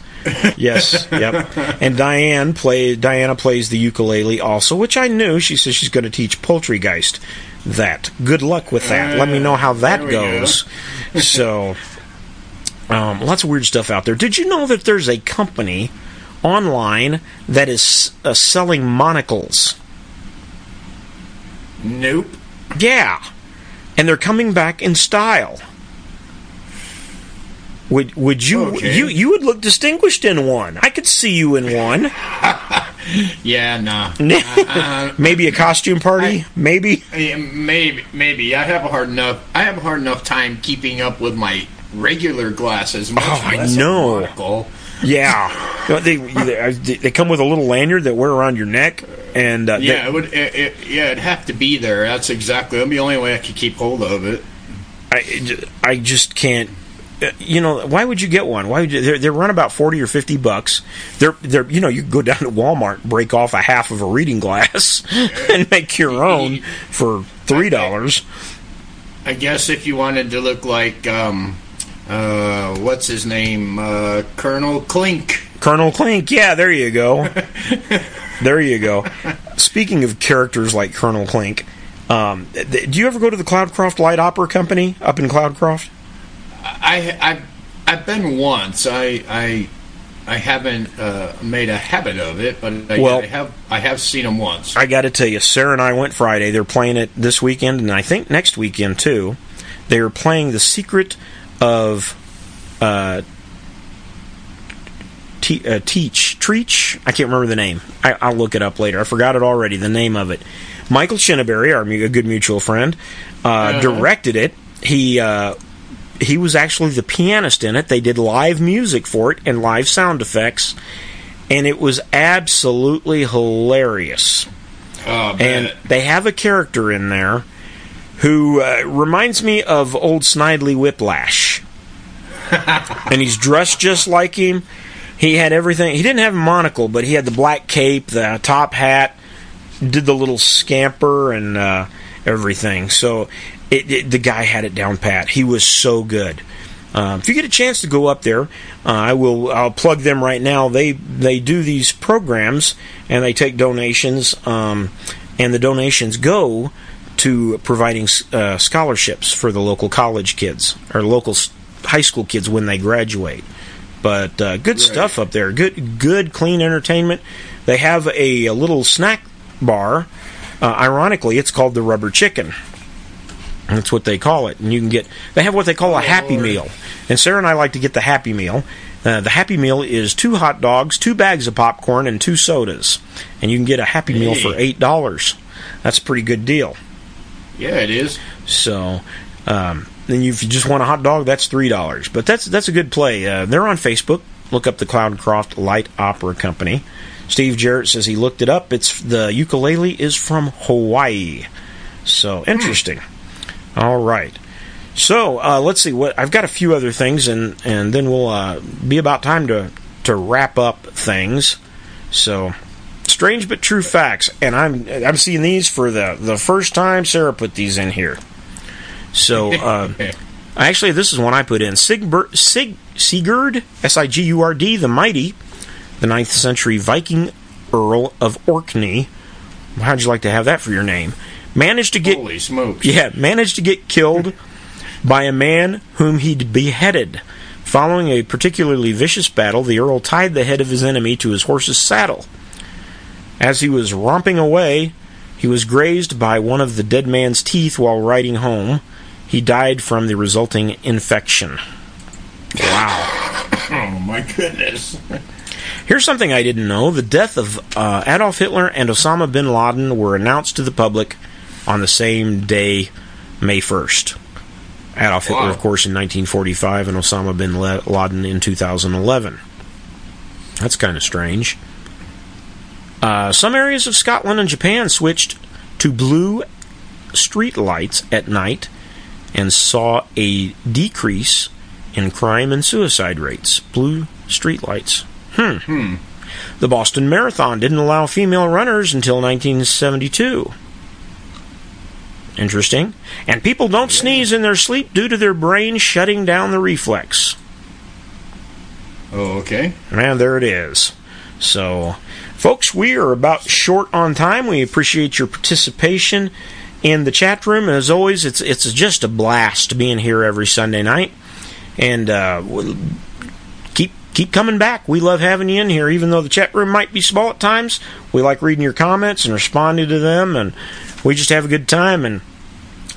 yes, yep. And Diane play Diana plays the ukulele also, which I knew. She says she's going to teach Poultrygeist that. Good luck with that. Let me know how that there we go. goes. so, um, lots of weird stuff out there. Did you know that there's a company online that is uh, selling monocles? nope. Yeah. And they're coming back in style. Would would you Okay. you you would look distinguished in one? I could see you in one. yeah, no. uh, maybe a costume party. I, maybe. Maybe. Maybe. I have a hard enough. I have a hard enough time keeping up with my regular glasses. Much oh, I know. Yeah, they, they, they come with a little lanyard that wear around your neck, and uh, yeah, they, it would. It, it, yeah, it'd have to be there. That's exactly. That'd be the only way I could keep hold of it. I, I just can't. Uh, you know, why would you get one? Why would you? They're, they're run about forty or fifty bucks. They're they're you know you go down to Walmart, break off a half of a reading glass, and make your own for three dollars. I guess if you wanted to look like um, uh, what's his name, uh, Colonel Klink. Colonel Klink, yeah, there you go. there you go. Speaking of characters like Colonel Klink, um, do you ever go to the Cloudcroft Light Opera Company up in Cloudcroft? I, I I've been once. I I I haven't uh, made a habit of it, but I, well, I have I have seen them once. I got to tell you, Sarah and I went Friday. They're playing it this weekend, and I think next weekend too. They are playing the Secret of uh, te- uh, Teach Treach. I can't remember the name. I, will look it up later. I forgot it already. The name of it. Michael Chinnaberry, our a good mutual friend, uh, uh-huh. directed it. He uh, he was actually the pianist in it. They did live music for it and live sound effects, and it was absolutely hilarious. Oh, and they have a character in there who uh, reminds me of old Snidely Whiplash. and he's dressed just like him. He had everything. He didn't have a monocle, but he had the black cape, the top hat, did the little scamper and uh, everything. So it, it, the guy had it down pat. He was so good. Uh, if you get a chance to go up there, uh, I will. I'll plug them right now. They they do these programs and they take donations, um, and the donations go to providing uh, scholarships for the local college kids or local high school kids when they graduate. But uh, good right. stuff up there. Good, good, clean entertainment. They have a, a little snack bar. Uh, ironically, it's called the Rubber Chicken. That's what they call it. And you can get, they have what they call a Happy Meal. And Sarah and I like to get the Happy Meal. Uh, the Happy Meal is two hot dogs, two bags of popcorn, and two sodas. And you can get a Happy. Meal for $8. That's a pretty good deal. Yeah, it is. So, um, then if you just want a hot dog, that's three dollars. But that's that's a good play. Uh, they're on Facebook. Look up the Cloudcroft Light Opera Company. Steve Jarrett says he looked it up. It's the ukulele is from Hawaii. So interesting. All right. So uh, let's see what I've got a few other things, and and then we'll uh, be about time to to wrap up things. So strange but true facts, and I'm I'm seeing these for the the first time. Sarah put these in here. So uh, actually, this is one I put in. Sigbert, Sig, Sigurd, S I G U R D, the Mighty, the 9th century Viking Earl of Orkney. How'd you like to have that for your name? Managed to get holy smokes. Yeah, managed to get killed by a man whom he'd beheaded. Following a particularly vicious battle, the Earl tied the head of his enemy to his horse's saddle. As he was romping away, he was grazed by one of the dead man's teeth while riding home. He died from the resulting infection. Wow. oh, my goodness. Here's something I didn't know. The death of uh, Adolf Hitler and Osama bin Laden were announced to the public on the same day, May 1st. Adolf wow. Hitler, of course, in 1945, and Osama bin Laden in 2011. That's kind of strange. Uh, some areas of Scotland and Japan switched to blue street lights at night and saw a decrease in crime and suicide rates. Blue streetlights. Hmm. hmm. The Boston Marathon didn't allow female runners until 1972. Interesting. And people don't sneeze in their sleep due to their brain shutting down the reflex. Oh, okay. And there it is. So, folks, we are about short on time. We appreciate your participation in the chat room. As always, it's it's just a blast being here every Sunday night, and uh, keep keep coming back. We love having you in here, even though the chat room might be small at times. We like reading your comments and responding to them, and we just have a good time. And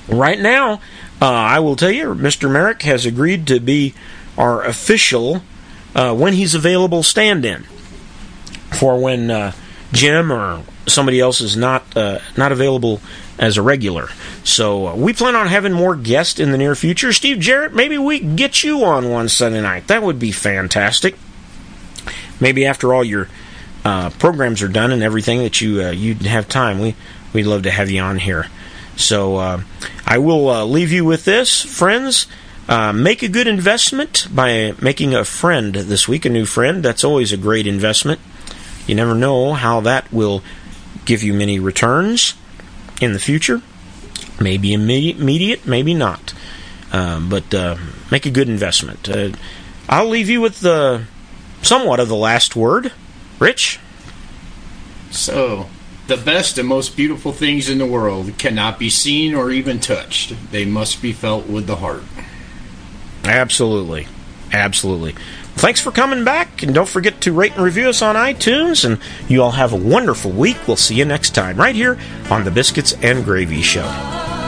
right now, uh, I will tell you, Mr. Merrick has agreed to be our official uh, when he's available stand-in for when uh, Jim or somebody else is not uh, not available as a regular. So uh, we plan on having more guests in the near future. Steve Jarrett, maybe we get you on one Sunday night. That would be fantastic. Maybe after all your uh, programs are done and everything that you uh, you have time, we we'd love to have you on here. So uh, I will uh, leave you with this, friends. Uh, make a good investment by making a friend this week, a new friend. That's always a great investment. You never know how that will give you many returns in the future. Maybe immediate, maybe not. Um, but uh, make a good investment. Uh, I'll leave you with the somewhat of the last word. Rich? So, the best and most beautiful things in the world cannot be seen or even touched. They must be felt with the heart. Absolutely. Absolutely. Thanks for coming back, and don't forget to rate and review us on iTunes. And you all have a wonderful week. We'll see you next time, right here on the Biscuits and Gravy Show.